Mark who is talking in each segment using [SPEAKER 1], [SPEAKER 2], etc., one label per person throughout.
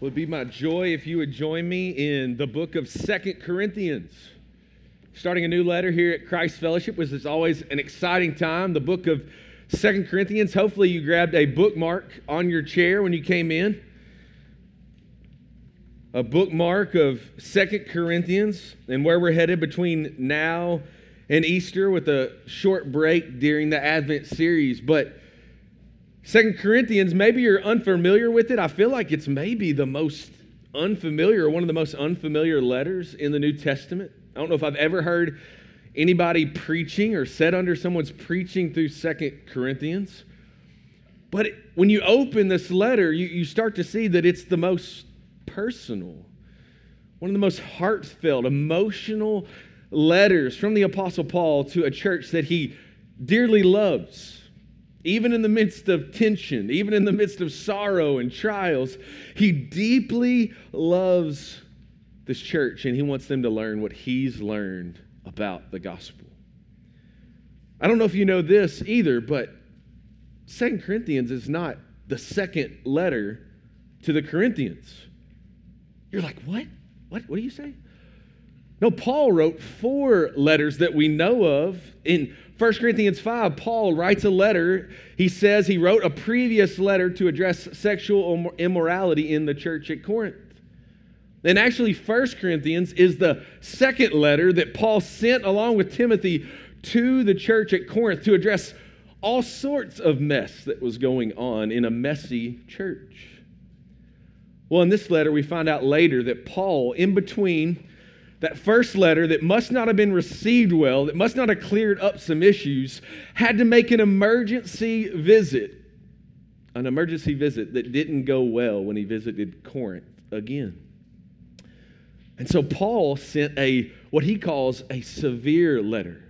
[SPEAKER 1] would be my joy if you would join me in the book of Second Corinthians. Starting a new letter here at Christ Fellowship was as always an exciting time. The book of Second Corinthians. Hopefully, you grabbed a bookmark on your chair when you came in. A bookmark of Second Corinthians and where we're headed between now and Easter with a short break during the Advent series. But Second Corinthians, maybe you're unfamiliar with it. I feel like it's maybe the most unfamiliar, one of the most unfamiliar letters in the New Testament. I don't know if I've ever heard anybody preaching or sat under someone's preaching through Second Corinthians. But when you open this letter, you, you start to see that it's the most personal, one of the most heartfelt, emotional letters from the Apostle Paul to a church that he dearly loves. Even in the midst of tension, even in the midst of sorrow and trials, he deeply loves this church and he wants them to learn what he's learned about the gospel. I don't know if you know this either, but Second Corinthians is not the second letter to the Corinthians. You're like, what? What? What do you say? No, Paul wrote four letters that we know of. In 1 Corinthians 5, Paul writes a letter. He says he wrote a previous letter to address sexual immorality in the church at Corinth. And actually, 1 Corinthians is the second letter that Paul sent along with Timothy to the church at Corinth to address all sorts of mess that was going on in a messy church. Well, in this letter, we find out later that Paul, in between that first letter that must not have been received well, that must not have cleared up some issues, had to make an emergency visit. An emergency visit that didn't go well when he visited Corinth again. And so Paul sent a what he calls a severe letter.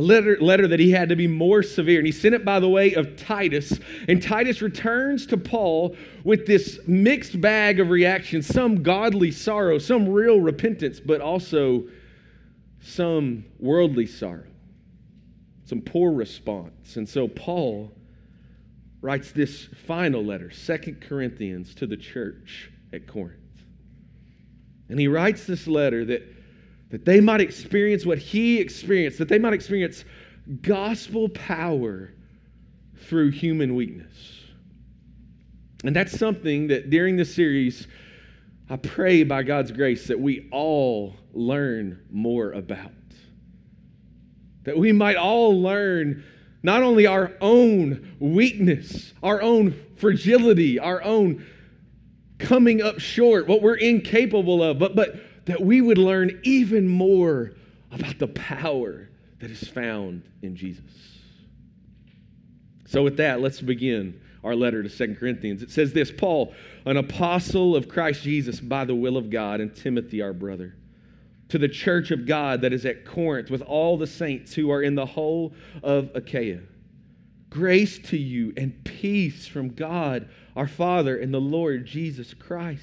[SPEAKER 1] A letter, letter that he had to be more severe. And he sent it by the way of Titus. And Titus returns to Paul with this mixed bag of reactions some godly sorrow, some real repentance, but also some worldly sorrow, some poor response. And so Paul writes this final letter, Second Corinthians, to the church at Corinth. And he writes this letter that, that they might experience what he experienced, that they might experience gospel power through human weakness. And that's something that during this series, I pray by God's grace that we all learn more about. That we might all learn not only our own weakness, our own fragility, our own coming up short, what we're incapable of, but, but that we would learn even more about the power that is found in Jesus. So, with that, let's begin our letter to Second Corinthians. It says this Paul, an apostle of Christ Jesus by the will of God, and Timothy, our brother, to the church of God that is at Corinth with all the saints who are in the whole of Achaia. Grace to you and peace from God our Father and the Lord Jesus Christ.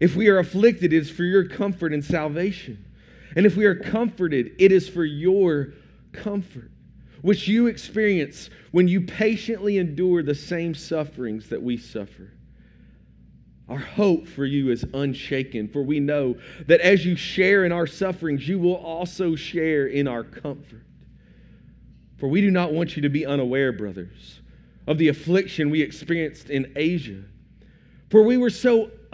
[SPEAKER 1] If we are afflicted, it is for your comfort and salvation. And if we are comforted, it is for your comfort, which you experience when you patiently endure the same sufferings that we suffer. Our hope for you is unshaken, for we know that as you share in our sufferings, you will also share in our comfort. For we do not want you to be unaware, brothers, of the affliction we experienced in Asia. For we were so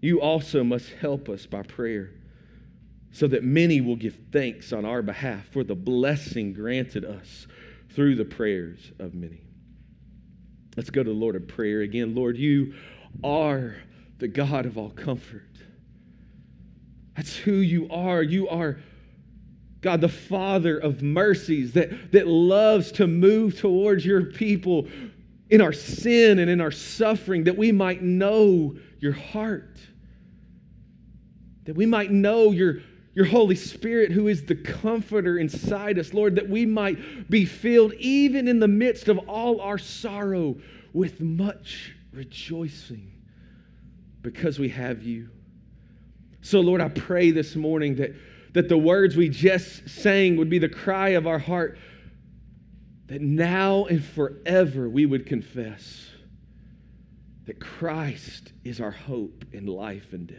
[SPEAKER 1] You also must help us by prayer. so that many will give thanks on our behalf for the blessing granted us through the prayers of many. Let's go to the Lord of prayer again. Lord, you are the God of all comfort. That's who you are. You are God, the Father of mercies that, that loves to move towards your people in our sin and in our suffering, that we might know your heart, that we might know your, your Holy Spirit, who is the comforter inside us, Lord, that we might be filled, even in the midst of all our sorrow, with much rejoicing because we have you. So, Lord, I pray this morning that that the words we just sang would be the cry of our heart, that now and forever we would confess that Christ is our hope in life and death.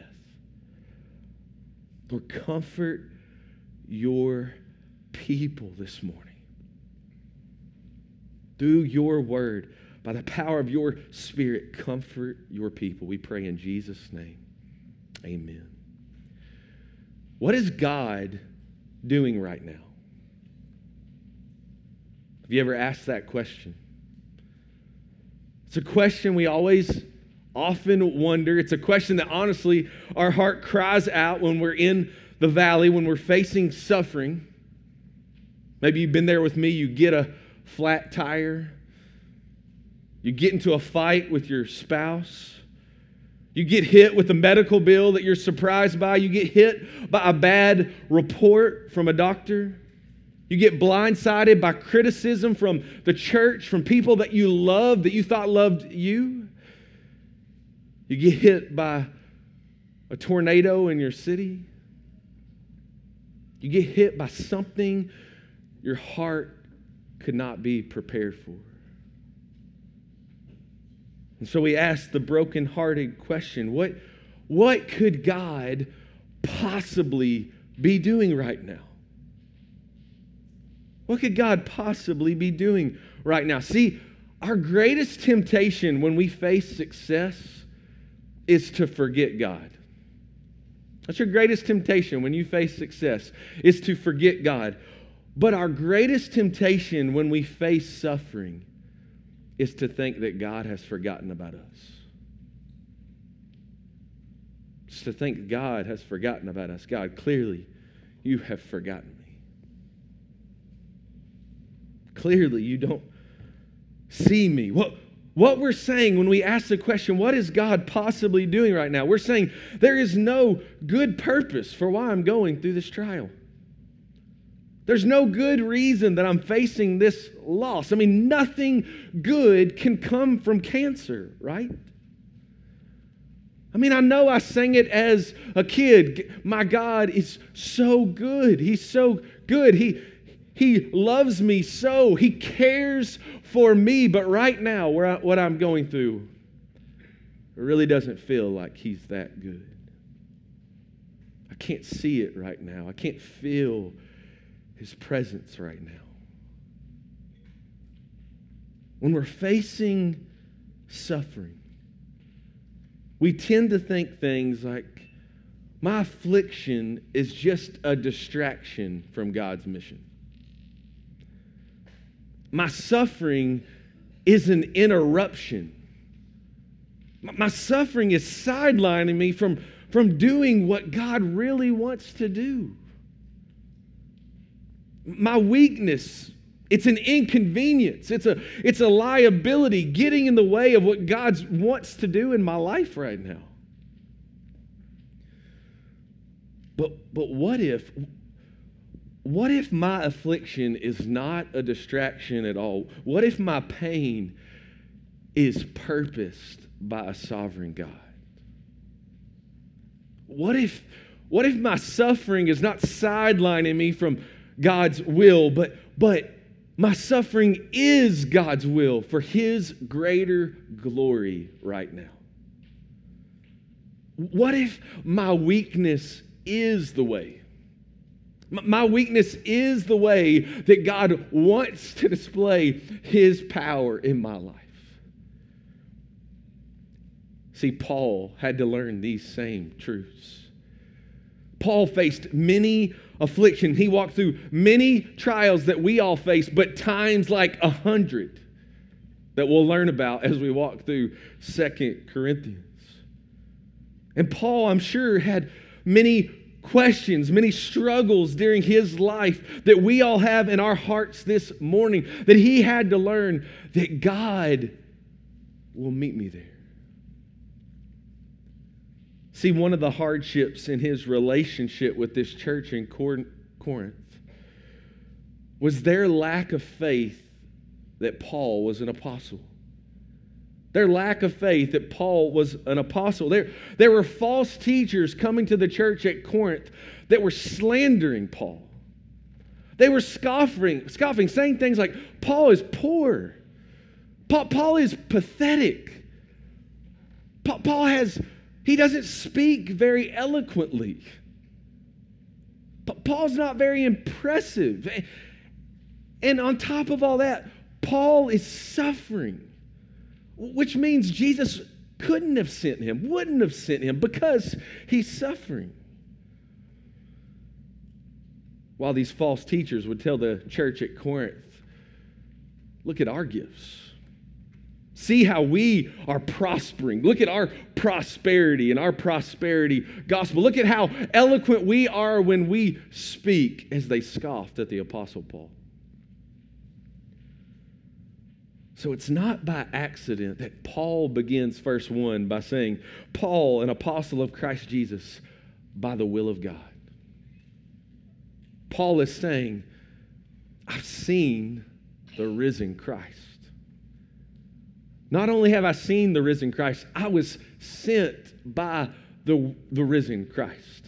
[SPEAKER 1] Lord, comfort your people this morning. Through your word, by the power of your spirit, comfort your people. We pray in Jesus' name. Amen. What is God doing right now? Have you ever asked that question? It's a question we always often wonder. It's a question that honestly our heart cries out when we're in the valley, when we're facing suffering. Maybe you've been there with me. You get a flat tire, you get into a fight with your spouse. You get hit with a medical bill that you're surprised by. You get hit by a bad report from a doctor. You get blindsided by criticism from the church, from people that you love that you thought loved you. You get hit by a tornado in your city. You get hit by something your heart could not be prepared for. And so we ask the broken-hearted question what, what could God possibly be doing right now? What could God possibly be doing right now? See, our greatest temptation when we face success is to forget God. That's your greatest temptation when you face success, is to forget God. But our greatest temptation when we face suffering is to think that God has forgotten about us. It's to think God has forgotten about us. God, clearly, you have forgotten me. Clearly, you don't see me. What, what we're saying when we ask the question, what is God possibly doing right now? We're saying there is no good purpose for why I'm going through this trial. There's no good reason that I'm facing this loss. I mean, nothing good can come from cancer, right? I mean, I know I sang it as a kid. My God is so good. He's so good. He, he loves me so. He cares for me. But right now, where I, what I'm going through, it really doesn't feel like He's that good. I can't see it right now. I can't feel his presence right now. When we're facing suffering, we tend to think things like, my affliction is just a distraction from God's mission. My suffering is an interruption. My suffering is sidelining me from, from doing what God really wants to do. My weakness it's an inconvenience. It's a it's a liability getting in the way of what god wants to do in my life right now. But but what if what if my affliction is not a distraction at all what if my pain is purposed by a sovereign god what if what if my suffering is not sidelining me from God's will, but, but my suffering is God's will for His greater glory right now. What if my weakness is the way? My weakness is the way that God wants to display His power in my life. See, Paul had to learn these same truths. Paul faced many affliction. He walked through many trials that we all face, but times like a hundred that we'll learn about as we walk through Second Corinthians. And Paul, I'm sure, had many questions, many struggles during his life that we all have in our hearts this morning that he had to learn that God will meet me there. See, one of the hardships in his relationship with this church in Corinth was their lack of faith that Paul was an apostle. Their lack of faith that Paul was an apostle. There, there were false teachers coming to the church at Corinth that were slandering Paul. They were scoffing, scoffing, saying things like, Paul is poor. Paul, Paul is pathetic. Paul, Paul has he doesn't speak very eloquently. Paul's not very impressive. And on top of all that, Paul is suffering, which means Jesus couldn't have sent him, wouldn't have sent him because he's suffering. While these false teachers would tell the church at Corinth, look at our gifts. See how we are prospering. Look at our prosperity and our prosperity gospel. Look at how eloquent we are when we speak, as they scoffed at the Apostle Paul. So it's not by accident that Paul begins verse 1 by saying, Paul, an apostle of Christ Jesus, by the will of God. Paul is saying, I've seen the risen Christ. Not only have I seen the risen Christ, I was sent by the, the risen Christ.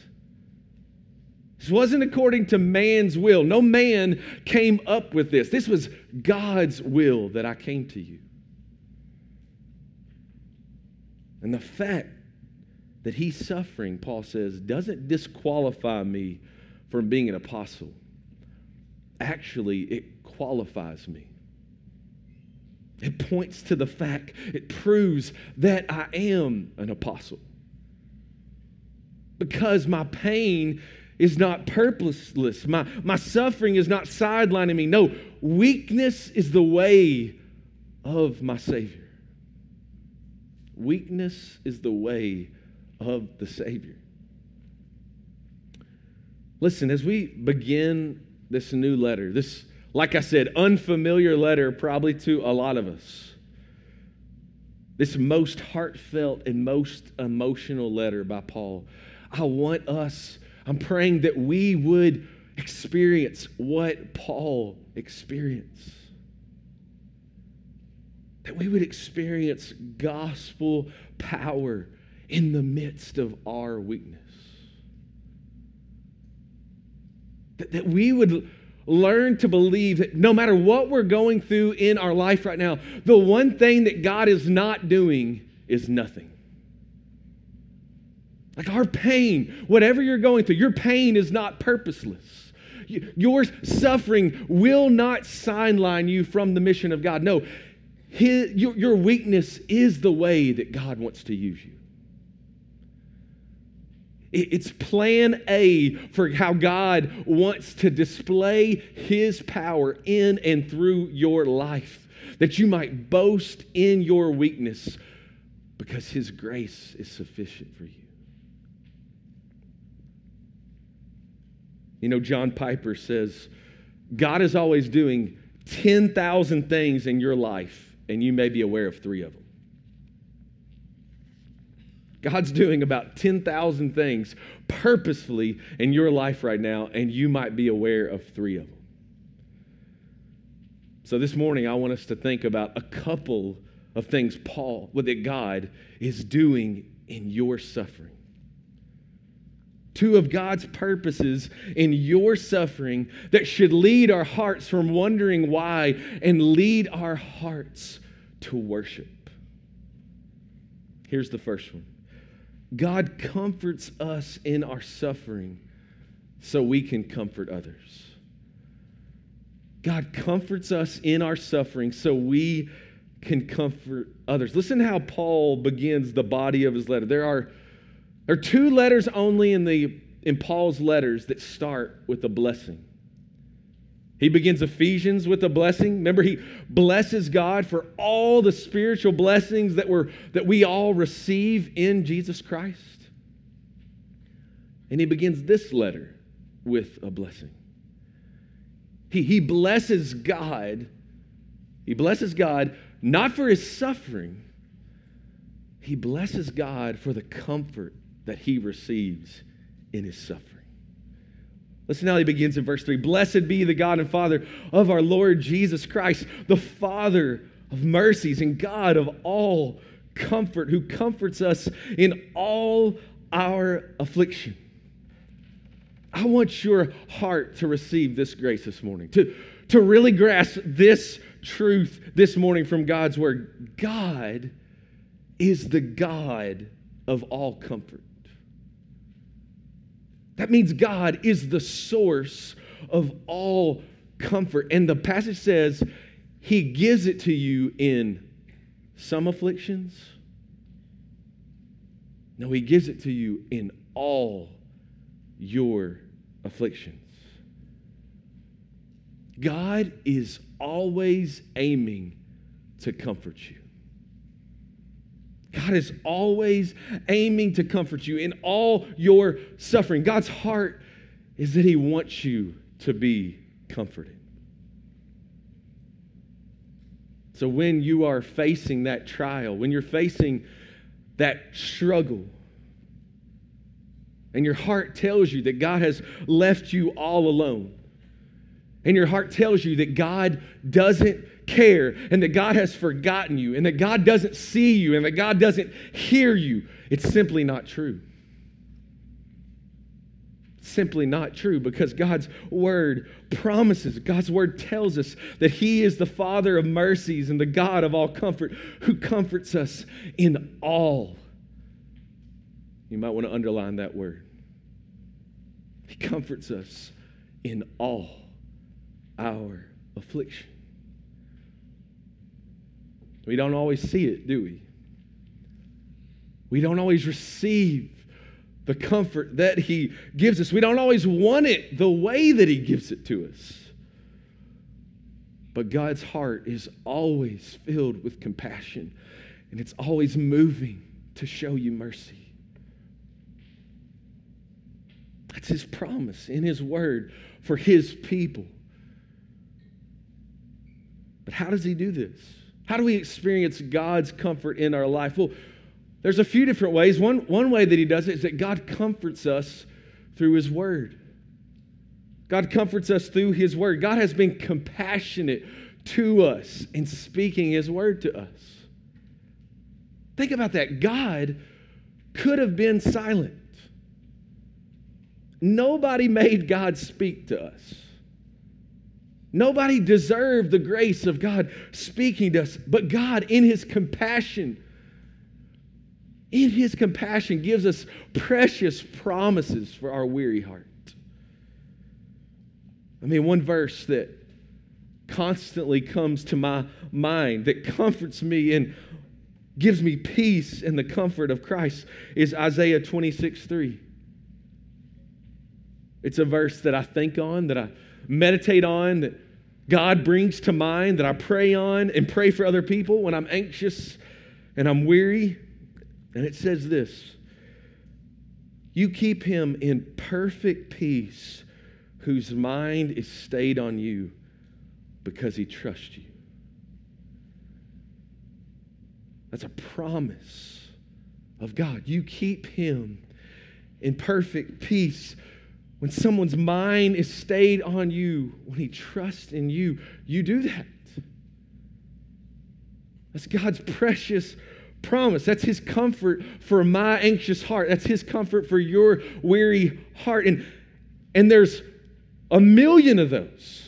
[SPEAKER 1] This wasn't according to man's will. No man came up with this. This was God's will that I came to you. And the fact that he's suffering, Paul says, doesn't disqualify me from being an apostle. Actually, it qualifies me. It points to the fact, it proves that I am an apostle. Because my pain is not purposeless, my, my suffering is not sidelining me. No, weakness is the way of my Savior. Weakness is the way of the Savior. Listen, as we begin this new letter, this like I said, unfamiliar letter probably to a lot of us. This most heartfelt and most emotional letter by Paul. I want us, I'm praying that we would experience what Paul experienced. That we would experience gospel power in the midst of our weakness. That, that we would learn to believe that no matter what we're going through in our life right now, the one thing that God is not doing is nothing. Like our pain, whatever you're going through, your pain is not purposeless. Your suffering will not sideline you from the mission of God. No, his, your, your weakness is the way that God wants to use you. It's plan A for how God wants to display his power in and through your life, that you might boast in your weakness because his grace is sufficient for you. You know, John Piper says, God is always doing 10,000 things in your life, and you may be aware of three of them. God's doing about 10,000 things purposefully in your life right now, and you might be aware of three of them. So this morning, I want us to think about a couple of things Paul, that God is doing in your suffering. Two of God's purposes in your suffering that should lead our hearts from wondering why and lead our hearts to worship. Here's the first one God comforts us in our suffering so we can comfort others. God comforts us in our suffering so we can comfort others. Listen how Paul begins the body of his letter. There are, there are two letters only in the in Paul's letters that start with a blessing. He begins Ephesians with a blessing. Remember, he blesses God for all the spiritual blessings that, were, that we all receive in Jesus Christ. And he begins this letter with a blessing. He, he blesses God. He blesses God not for his suffering, he blesses God for the comfort that he receives in his suffering. Listen how he begins in verse 3 Blessed be the God and Father of our Lord Jesus Christ, the Father of mercies and God of all comfort, who comforts us in all our affliction. I want your heart to receive this grace this morning, to, to really grasp this truth this morning from God's word. God is the God of all comfort. That means God is the source of all comfort. And the passage says he gives it to you in some afflictions. No, he gives it to you in all your afflictions. God is always aiming to comfort you. God is always aiming to comfort you in all your suffering. God's heart is that He wants you to be comforted. So when you are facing that trial, when you're facing that struggle, and your heart tells you that God has left you all alone, and your heart tells you that God doesn't care and that God has forgotten you and that God doesn't see you and that God doesn't hear you, it's simply not true. Simply not true because God's word promises, God's word tells us that He is the Father of mercies and the God of all comfort who comforts us in all. You might want to underline that word. He comforts us in all our affliction. We don't always see it, do we? We don't always receive the comfort that He gives us. We don't always want it the way that He gives it to us. But God's heart is always filled with compassion, and it's always moving to show you mercy. That's His promise in His Word for His people. But how does He do this? How do we experience God's comfort in our life? Well, there's a few different ways. One, one way that He does it is that God comforts us through His Word. God comforts us through His Word. God has been compassionate to us in speaking His Word to us. Think about that. God could have been silent. Nobody made God speak to us. Nobody deserved the grace of God speaking to us, but God, in His compassion, in His compassion, gives us precious promises for our weary heart. I mean, one verse that constantly comes to my mind that comforts me and gives me peace and the comfort of Christ is Isaiah 26 3. It's a verse that I think on, that I meditate on, that God brings to mind, that I pray on and pray for other people when I'm anxious and I'm weary. And it says this You keep him in perfect peace whose mind is stayed on you because he trusts you. That's a promise of God. You keep him in perfect peace when someone's mind is stayed on you, when he trusts in you, you do that. That's God's precious promise. That's his comfort for my anxious heart. That's his comfort for your weary heart. And, and there's a million of those.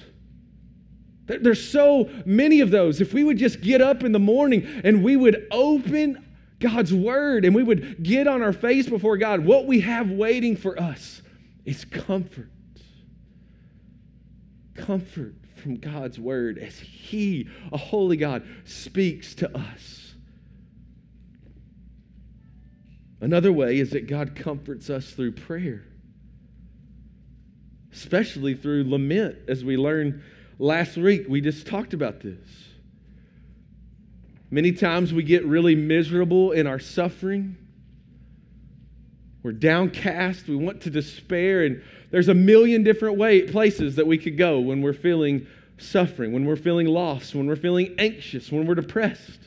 [SPEAKER 1] There's so many of those. If we would just get up in the morning and we would open God's word and we would get on our face before God, what we have waiting for us is comfort. Comfort from God's word as He, a holy God, speaks to us. Another way is that God comforts us through prayer. especially through lament, as we learned last week. We just talked about this. Many times we get really miserable in our suffering. We're downcast. We want to despair. And there's a million different way, places that we could go when we're feeling suffering, when we're feeling lost, when we're feeling anxious, when we're depressed.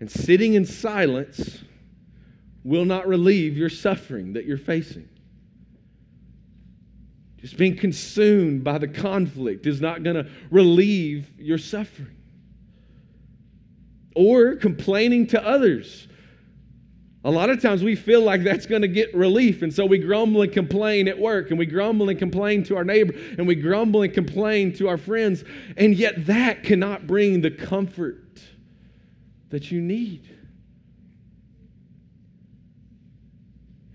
[SPEAKER 1] And sitting in silence will not relieve your suffering that you're facing. Just being consumed by the conflict is not going to relieve your suffering. Or complaining to others. A lot of times we feel like that's going to get relief, and so we grumble and complain at work, and we grumble and complain to our neighbor, and we grumble and complain to our friends, and yet that cannot bring the comfort that you need.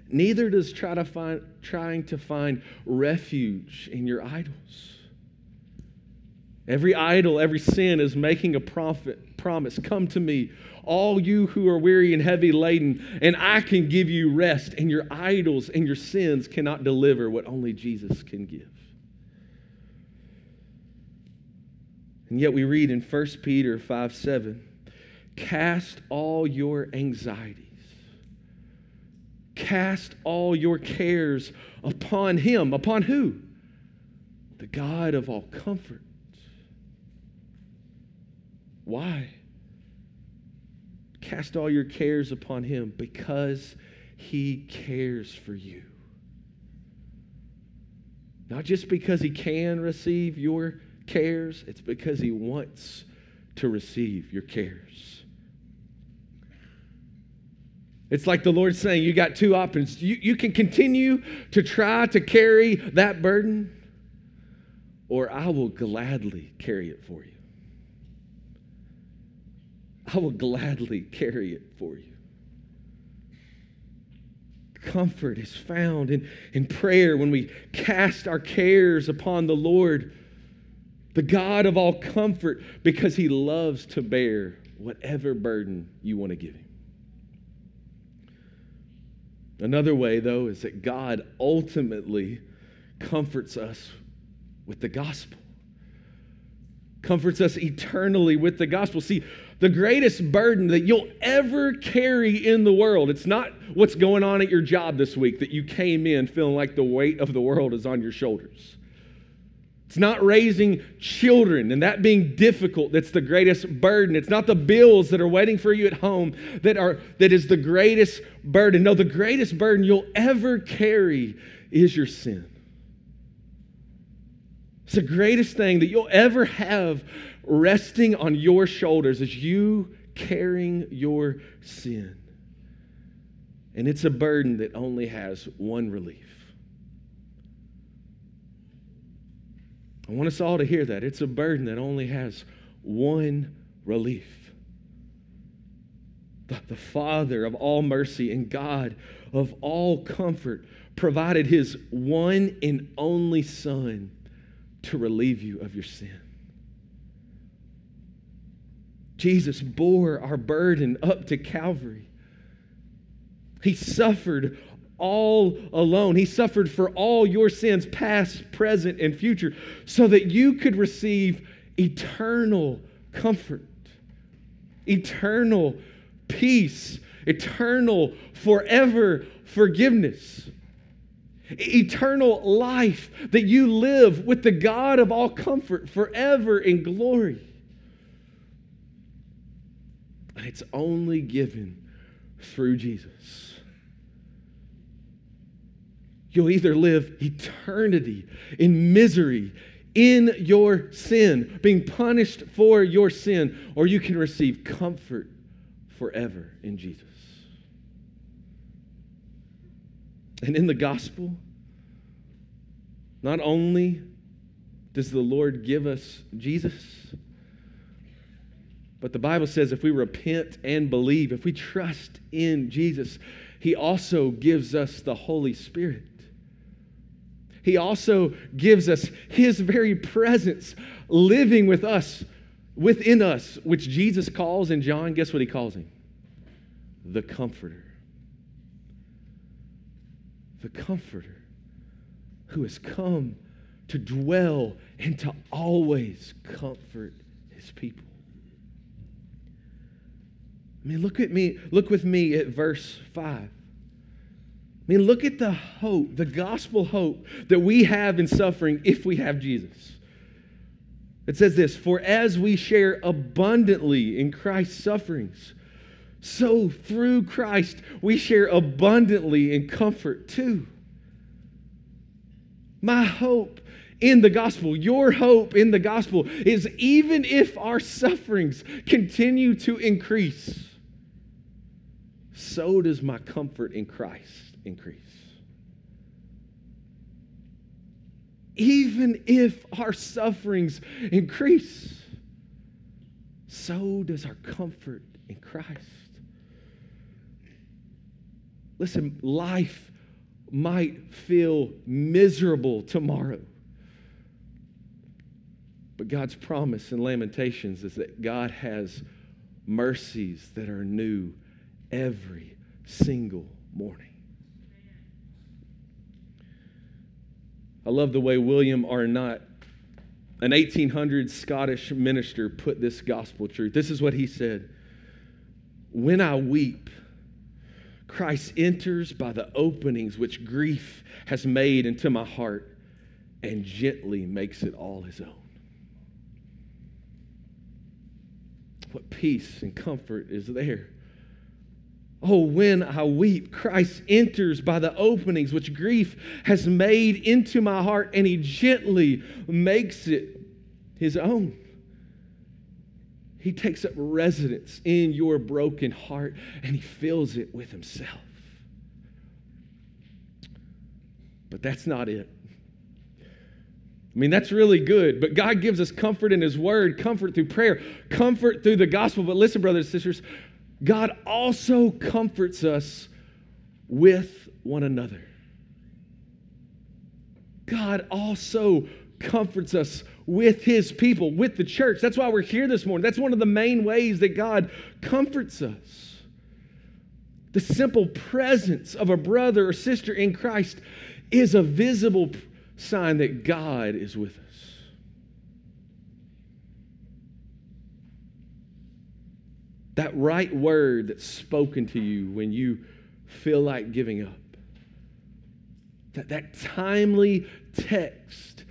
[SPEAKER 1] Neither does try to find, trying to find refuge in your idols. Every idol, every sin is making a prophet, promise Come to me, all you who are weary and heavy laden, and I can give you rest. And your idols and your sins cannot deliver what only Jesus can give. And yet we read in 1 Peter 5 7, cast all your anxieties, Cast all your cares upon him. Upon who? The God of all comfort. Why? Cast all your cares upon him because he cares for you. Not just because he can receive your cares, it's because he wants to receive your cares. It's like the Lord saying, You got two options. You, you can continue to try to carry that burden, or I will gladly carry it for you. I will gladly carry it for you. Comfort is found in, in prayer when we cast our cares upon the Lord, the God of all comfort, because He loves to bear whatever burden you want to give Him. Another way, though, is that God ultimately comforts us with the gospel, comforts us eternally with the gospel. See, the greatest burden that you'll ever carry in the world, it's not what's going on at your job this week that you came in feeling like the weight of the world is on your shoulders. It's not raising children and that being difficult that's the greatest burden. It's not the bills that are waiting for you at home that are that is the greatest burden. No, the greatest burden you'll ever carry is your sin. It's the greatest thing that you'll ever have resting on your shoulders is you carrying your sin. And it's a burden that only has one relief I want us all to hear that. It's a burden that only has one relief. The, the Father of all mercy and God of all comfort provided his one and only Son to relieve you of your sin. Jesus bore our burden up to Calvary. He suffered all alone. He suffered for all your sins, past, present, and future, so that you could receive eternal comfort, eternal peace, eternal, forever forgiveness, eternal life, that you live with the God of all comfort forever in glory. And it's only given through Jesus. You'll either live eternity in misery in your sin, being punished for your sin, or you can receive comfort forever in Jesus. And in the gospel, not only does the Lord give us Jesus, but the Bible says if we repent and believe, if we trust in Jesus, He also gives us the Holy Spirit. He also gives us His very presence living with us, within us, which Jesus calls in John, guess what He calls Him? The Comforter. the Comforter who has come to dwell and to always comfort his people. I mean, look at me, look with me at verse 5. I mean, look at the hope, the gospel hope that we have in suffering if we have Jesus. It says this For as we share abundantly in Christ's sufferings, so through Christ we share abundantly in comfort too. My hope in the gospel, your hope in the gospel is even if our sufferings continue to increase, so does my comfort in Christ increase. Even if our sufferings increase, so does our comfort in Christ. Listen, life might feel miserable tomorrow. But God's promise in Lamentations is that God has mercies that are new every single morning. I love the way William Arnot, an 1800 Scottish minister, put this gospel truth. This is what he said When I weep, Christ enters by the openings which grief has made into my heart and gently makes it all his own. What peace and comfort is there. Oh, when I weep, Christ enters by the openings which grief has made into my heart, and he gently makes it his own. He takes up residence in your broken heart and he fills it with himself. But that's not it. I mean, that's really good, but God gives us comfort in His Word, comfort through prayer, comfort through the gospel. But listen, brothers and sisters, God also comforts us with one another. God also comforts us with his people, with the church. That's why we're here this morning. That's one of the main ways that God comforts us. The simple presence of a brother or sister in Christ is a visible sign that God is with us. That right word that's spoken to you when you feel like giving up. That, that timely text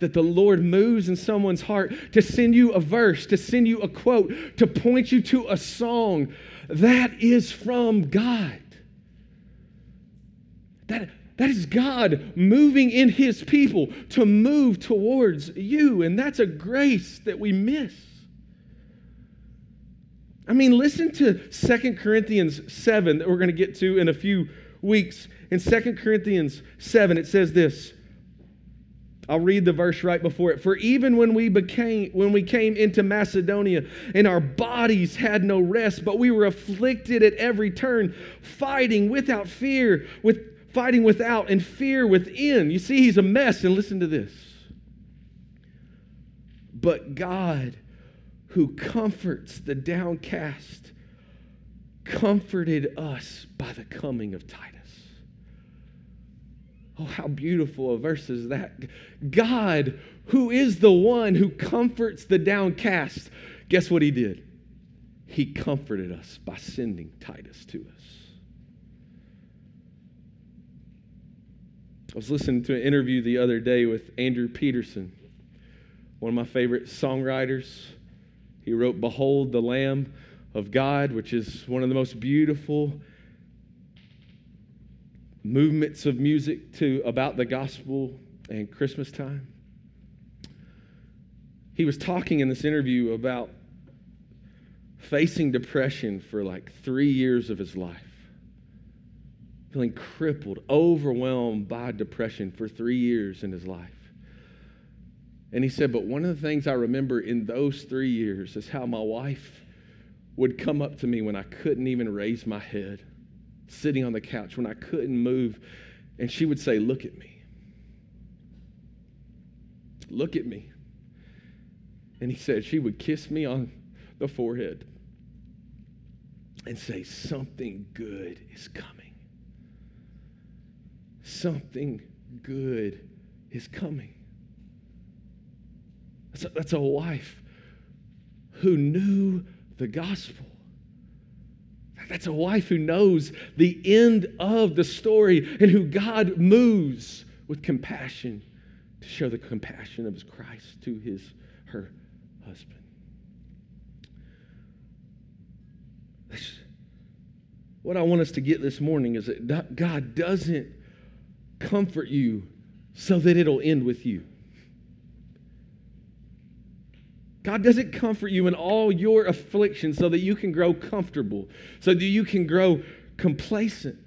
[SPEAKER 1] that the Lord moves in someone's heart to send you a verse, to send you a quote, to point you to a song, that is from God. That, that is God moving in His people to move towards you, and that's a grace that we miss. I mean, listen to Second Corinthians 7 that we're going to get to in a few weeks. In Second Corinthians 7, it says this I'll read the verse right before it. For even when we became when we came into Macedonia and our bodies had no rest, but we were afflicted at every turn, fighting without fear, with fighting without and fear within. You see, he's a mess, and listen to this. But God, who comforts the downcast, comforted us by the coming of Titus. Oh, how beautiful a verse is that. God, who is the one who comforts the downcast, guess what he did? He comforted us by sending Titus to us. I was listening to an interview the other day with Andrew Peterson, one of my favorite songwriters. He wrote Behold the Lamb of God, which is one of the most beautiful movements of music to about the gospel and Christmas time. He was talking in this interview about facing depression for like three years of his life, feeling crippled, overwhelmed by depression for three years in his life. And he said, But one of the things I remember in those three years is how my wife would come up to me when I couldn't even raise my head sitting on the couch when I couldn't move, and she would say, Look at me. Look at me. And he said, She would kiss me on the forehead and say, Something good is coming. something good is coming. That's a, that's a wife who knew the gospel. That's a wife who knows the end of the story and who God moves with compassion to show the compassion of his Christ to his her husband. What I want us to get this morning is that God doesn't comfort you so that it'll end with you. God doesn't comfort you in all your afflictions so that you can grow comfortable, so that you can grow complacent.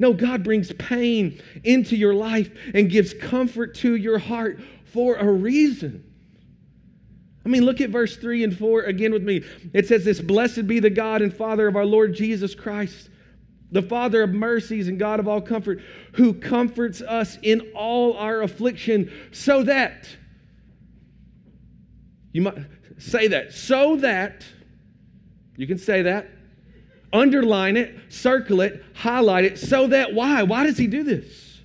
[SPEAKER 1] No, God brings pain into your life and gives comfort to your heart for a reason. I mean, look at verse 3 and 4 again with me. It says this Blessed be the God and Father of our Lord Jesus Christ, the Father of mercies and God of all comfort, who comforts us in all our affliction, so that you might say that. So that, you can say that, underline it, circle it, highlight it. So that, why? Why does he do this?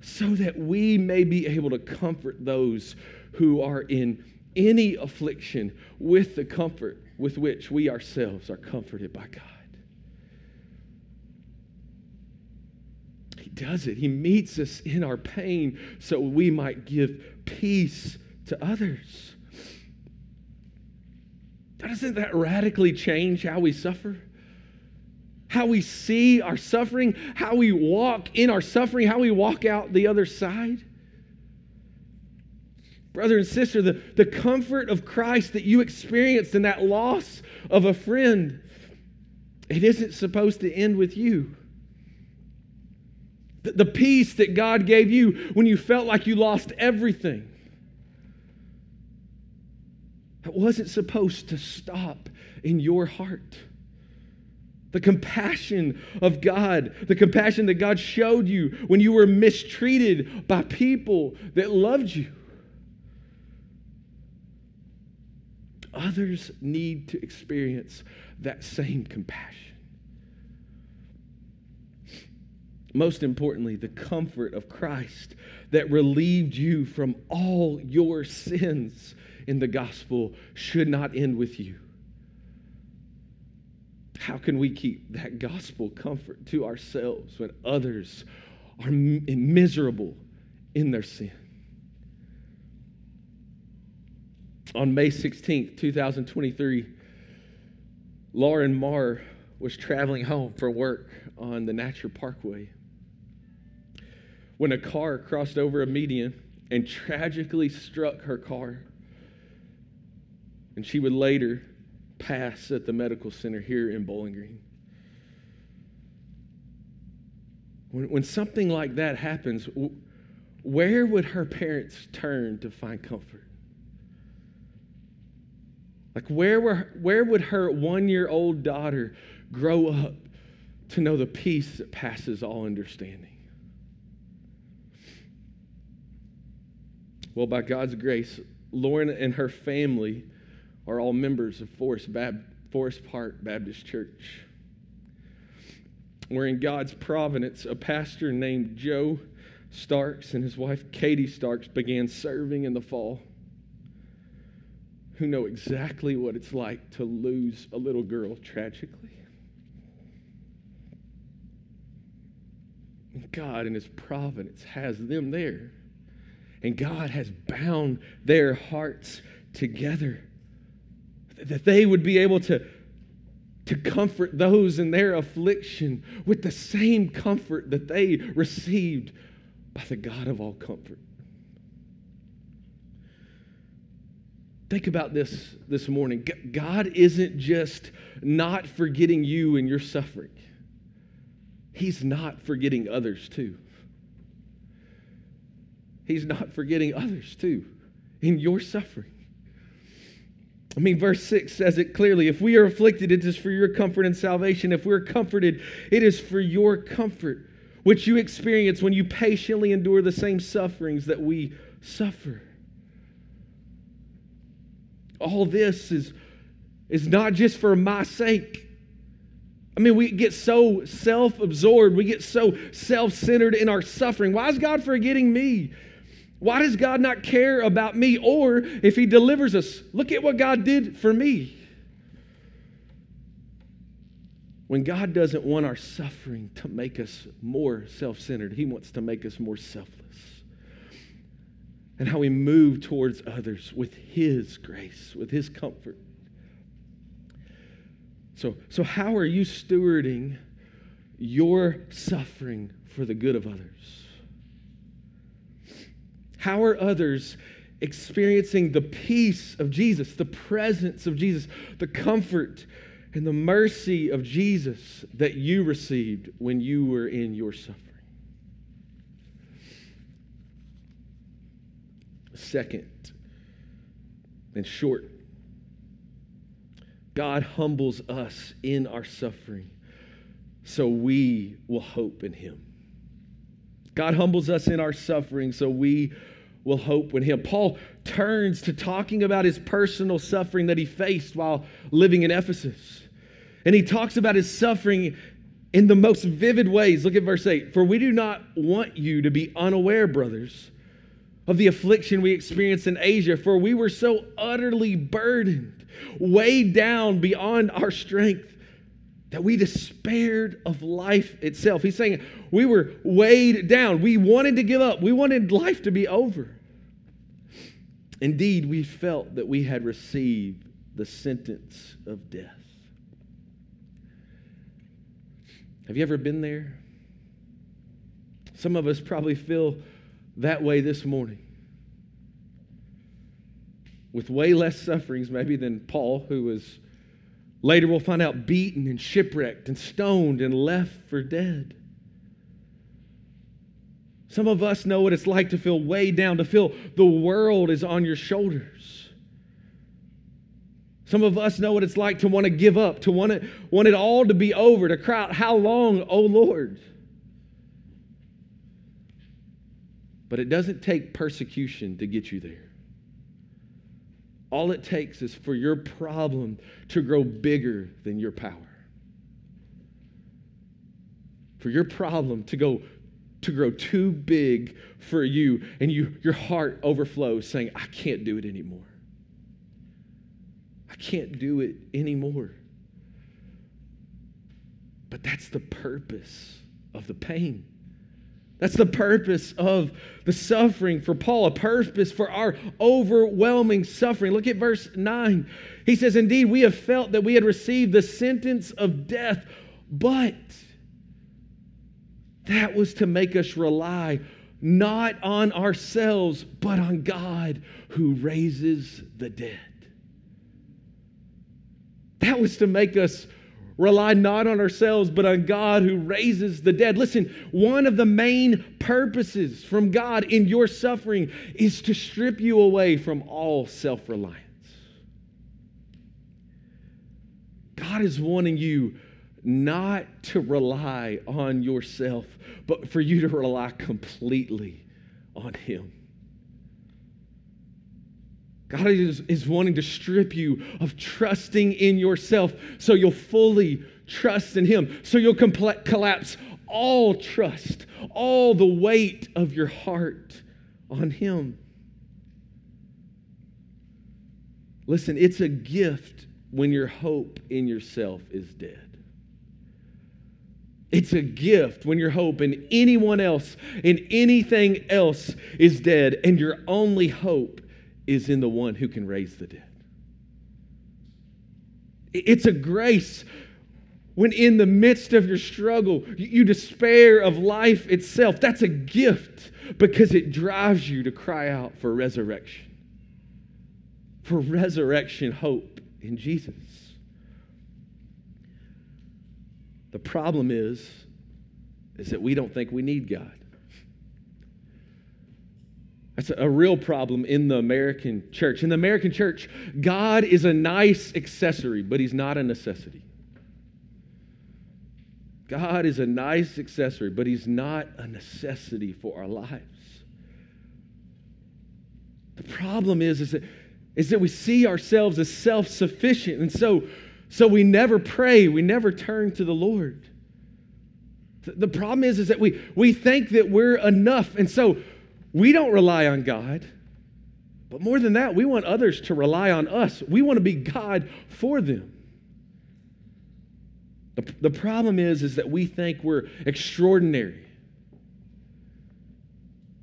[SPEAKER 1] So that we may be able to comfort those who are in any affliction with the comfort with which we ourselves are comforted by God. He does it. He meets us in our pain so we might give peace to others. Doesn't that radically change how we suffer? How we see our suffering, how we walk in our suffering, how we walk out the other side? Brother and sister, the, the comfort of Christ that you experienced in that loss of a friend, it isn't supposed to end with you. The, the peace that God gave you when you felt like you lost everything that wasn't supposed to stop in your heart. The compassion of God, the compassion that God showed you when you were mistreated by people that loved you. Others need to experience that same compassion. Most importantly, the comfort of Christ that relieved you from all your sins in the gospel should not end with you. How can we keep that gospel comfort to ourselves when others are miserable in their sin? On May 16th, 2023, Lauren Marr was traveling home for work on the Natcher Parkway when a car crossed over a median and tragically struck her car and she would later pass at the medical center here in Bowling Green. When, when something like that happens, where would her parents turn to find comfort? Like, where, were, where would her one year old daughter grow up to know the peace that passes all understanding? Well, by God's grace, Lauren and her family are all members of Forest, Bab- Forest Park Baptist Church. Where in God's providence, a pastor named Joe Starks and his wife Katie Starks began serving in the fall, who know exactly what it's like to lose a little girl tragically. And God, in His providence, has them there. And God has bound their hearts together that they would be able to, to comfort those in their affliction with the same comfort that they received by the God of all comfort. Think about this this morning. God isn't just not forgetting you in your suffering, He's not forgetting others too. He's not forgetting others too in your suffering. I mean, verse 6 says it clearly. If we are afflicted, it is for your comfort and salvation. If we're comforted, it is for your comfort, which you experience when you patiently endure the same sufferings that we suffer. All this is, is not just for my sake, I mean, we get so self absorbed, we get so self centered in our suffering. Why is God forgetting me? Why does God not care about me? Or if He delivers us, look at what God did for me. When God doesn't want our suffering to make us more self centered, He wants to make us more selfless. And how we move towards others with His grace, with His comfort. So, so how are you stewarding your suffering for the good of others? How are others experiencing the peace of Jesus, the presence of Jesus, the comfort and the mercy of Jesus that you received when you were in your suffering? Second, and short, God humbles us in our suffering so we will hope in Him. God humbles us in our suffering so we will hope in Him. Paul turns to talking about his personal suffering that he faced while living in Ephesus. And he talks about his suffering in the most vivid ways. Look at verse 8. For we do not want you to be unaware, brothers, of the affliction we experienced in Asia, for we were so utterly burdened weighed down beyond our strength that we despaired of life itself. He's saying we were weighed down. We wanted to give up. We wanted life to be over. Indeed, we felt that we had received the sentence of death. Have you ever been there? Some of us probably feel that way this morning with way less sufferings, maybe, than Paul, who was later we'll find out beaten and shipwrecked and stoned and left for dead. Some of us know what it's like to feel weighed down, to feel the world is on your shoulders. Some of us know what it's like to want to give up, to want it, want it all to be over, to cry out, How long, O Lord? But it doesn't take persecution to get you there. All it takes is for your problem to grow bigger than your power. For your problem to go to grow too big for you and you your heart overflows saying I can't do it anymore. I can't do it anymore. But that's the purpose of the pain. That's the purpose of the suffering for Paul, a purpose for our overwhelming suffering. Look at verse 9. He says, Indeed, we have felt that we had received the sentence of death, but that was to make us rely not on ourselves, but on God who raises the dead. That was to make us Rely not on ourselves, but on God who raises the dead. Listen, one of the main purposes from God in your suffering is to strip you away from all self reliance. God is wanting you not to rely on yourself, but for you to rely completely on Him. God is, is wanting to strip you of trusting in yourself so you'll fully trust in Him, so you'll compl- collapse all trust, all the weight of your heart on Him. Listen, it's a gift when your hope in yourself is dead. It's a gift when your hope in anyone else, in anything else is dead, and your only hope is in the one who can raise the dead. It's a grace when, in the midst of your struggle, you despair of life itself. That's a gift because it drives you to cry out for resurrection, for resurrection hope in Jesus. The problem is, is that we don't think we need God. That's a real problem in the American church. In the American church, God is a nice accessory, but He's not a necessity. God is a nice accessory, but He's not a necessity for our lives. The problem is, is, that, is that we see ourselves as self sufficient. And so So we never pray, we never turn to the Lord. The problem is, is that we, we think that we're enough. And so we don't rely on God. But more than that, we want others to rely on us. We want to be God for them. The, the problem is, is that we think we're extraordinary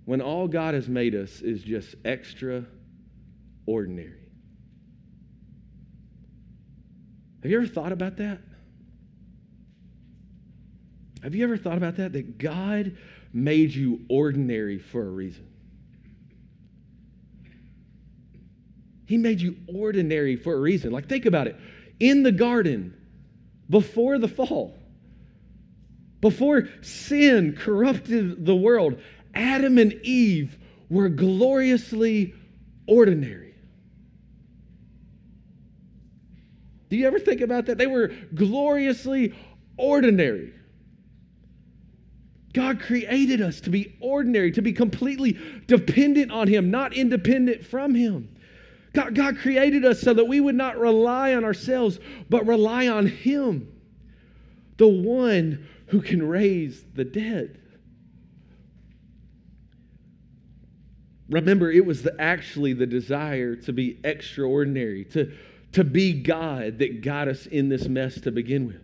[SPEAKER 1] when all God has made us is just extraordinary. Have you ever thought about that? Have you ever thought about that? That God made you ordinary for a reason. He made you ordinary for a reason. Like, think about it. In the garden, before the fall, before sin corrupted the world, Adam and Eve were gloriously ordinary. Do you ever think about that? They were gloriously ordinary. God created us to be ordinary, to be completely dependent on Him, not independent from Him. God, God created us so that we would not rely on ourselves, but rely on Him, the one who can raise the dead. Remember, it was the, actually the desire to be extraordinary, to, to be God that got us in this mess to begin with.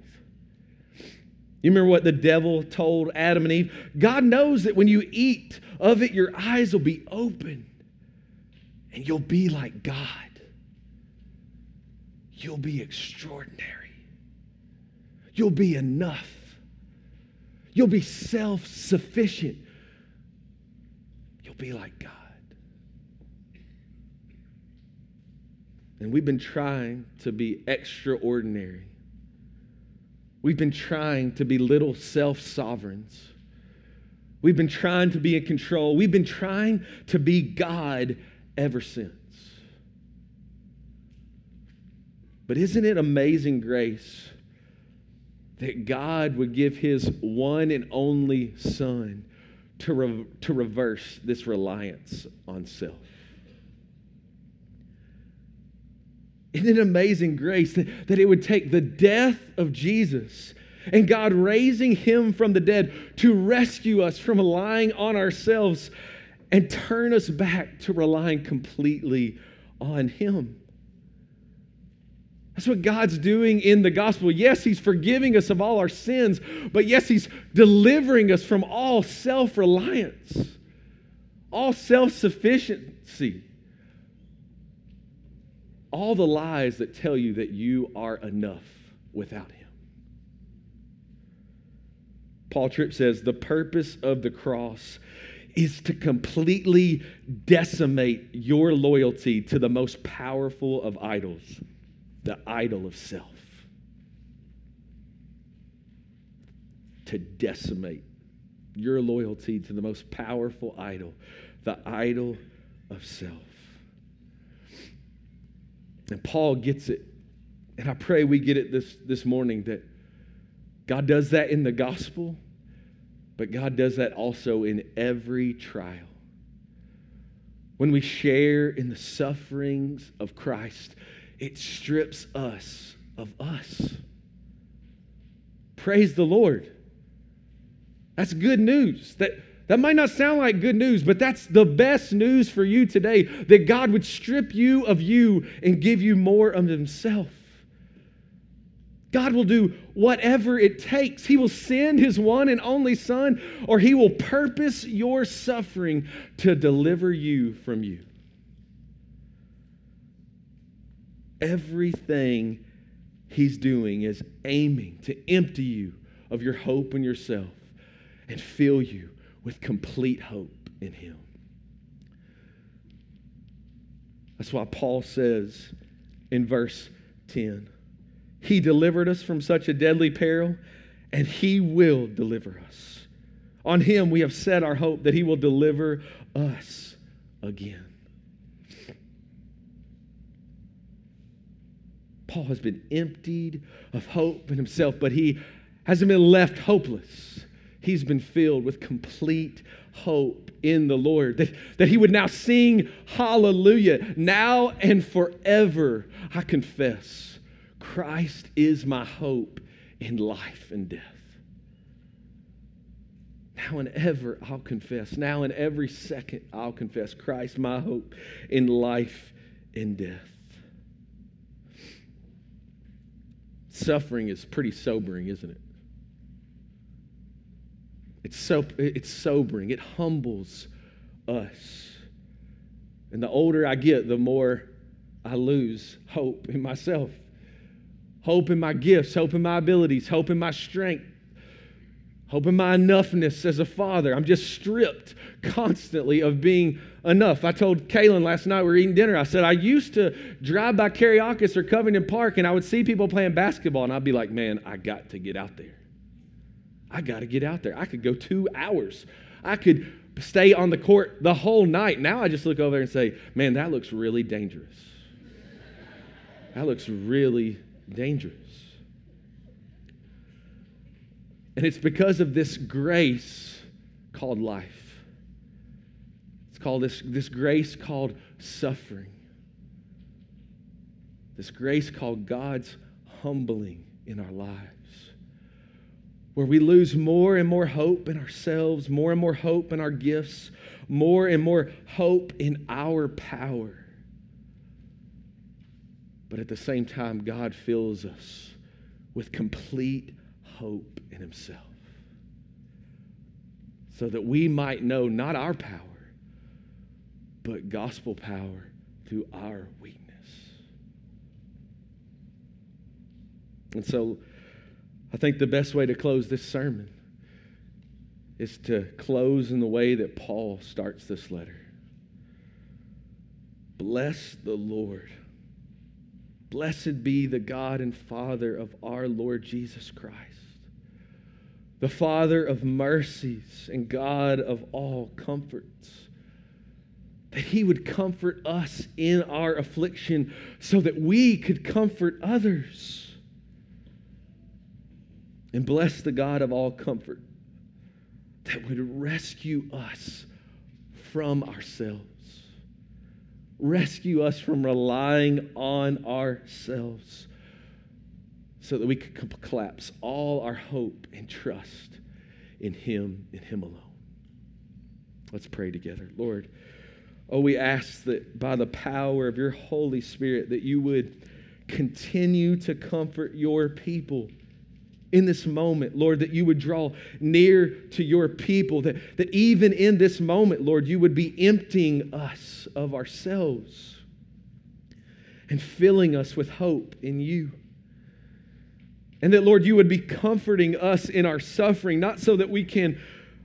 [SPEAKER 1] You remember what the devil told Adam and Eve? God knows that when you eat of it, your eyes will be open and you'll be like God. You'll be extraordinary. You'll be enough. You'll be self sufficient. You'll be like God. And we've been trying to be extraordinary. We've been trying to be little self sovereigns. We've been trying to be in control. We've been trying to be God ever since. But isn't it amazing grace that God would give his one and only Son to, re- to reverse this reliance on self? Isn't it amazing grace that, that it would take the death of Jesus and God raising him from the dead to rescue us from relying on ourselves and turn us back to relying completely on him? That's what God's doing in the gospel. Yes, He's forgiving us of all our sins, but yes, He's delivering us from all self reliance, all self sufficiency all the lies that tell you that you are enough without Him. Paul Tripp says the purpose of the cross is to completely decimate your loyalty to the most powerful of idols, the idol of self. To decimate your loyalty to the most powerful idol, the idol of self. And Paul gets it. And I pray we get it this, this morning that God does that in the gospel, but God does that also in every trial. When we share in the sufferings of Christ, it strips us of us. Praise the Lord. That's good news. That that might not sound like good news, but that's the best news for you today that God would strip you of you and give you more of Himself. God will do whatever it takes. He will send His one and only Son, or He will purpose your suffering to deliver you from you. Everything He's doing is aiming to empty you of your hope in yourself and fill you with complete hope in Him. That's why Paul says in verse 10 He delivered us from such a deadly peril, and He will deliver us. On Him we have set our hope that He will deliver us again. Paul has been emptied of hope in himself, but he hasn't been left hopeless he's been filled with complete hope in the Lord. That, that he would now sing hallelujah. Now and forever, I confess, Christ is my hope in life and death. Now and ever I'll confess. Now and every second I'll confess Christ, my hope in life and death. Suffering is pretty sobering, isn't it? It's so it's sobering. It humbles us. And the older I get, the more I lose hope in myself. Hope in my gifts, hope in my abilities, hope in my strength, hope in my enoughness as a father. I'm just stripped constantly of being enough. I told Kaylin last night we were eating dinner. I said I used to drive by Kereiakes or Covington Park and I would see people playing basketball and I'd be like, man, I got to get out there. I got to get out there. I could go two hours. I could stay on the court the whole night. Now I just look over there and say, man, that looks really dangerous. That looks really dangerous. And it's because of this grace called life. It's called this, this grace called suffering. This grace called God's humbling in our lives where we lose more and more hope in ourselves, more and more hope in our gifts, more and more hope in our power. But at the same time, God fills us with complete hope in Himself so that we might know not our power, but gospel power through our weakness. And so, I think the best way to close this sermon is to close in the way that Paul starts this letter. Bless the Lord. Blessed be the God and Father of our Lord Jesus Christ, the Father of mercies and God of all comforts. That he would comfort us in our affliction so that we could comfort others and bless the God of all comfort that would rescue us from ourselves. Rescue us from relying on ourselves so that we could collapse all our hope and trust in Him and Him alone. Let's pray together. Lord, oh, we ask that by the power of your Holy Spirit that you would continue to comfort your people in this moment, Lord, that you would draw near to your people, that, that even in this moment, Lord, you would be emptying us of ourselves and filling us with hope in you. And that, Lord, you would be comforting us in our suffering, not so that we can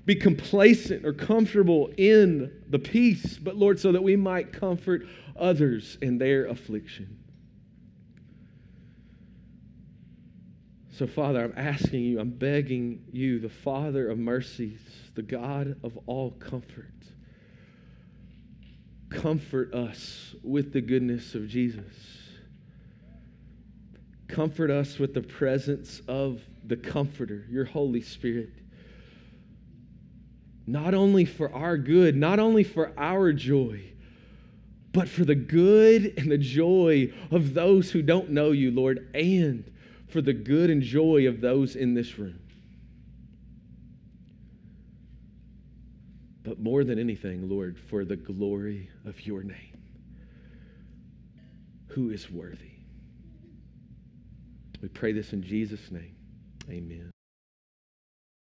[SPEAKER 1] be complacent or comfortable in the peace, but, Lord, so that we might comfort others in their affliction. So, Father, I'm asking you, I'm begging you, the Father of mercies, the God of all comfort, comfort us with the goodness of Jesus. Comfort us with the presence of the Comforter, your Holy Spirit. Not only for our good, not only for our joy, but for the good and the joy of those who don't know you, Lord, and for the good and joy of those in this room. But more than anything, Lord, for the glory of your name, who is worthy. We pray this in Jesus' name. Amen.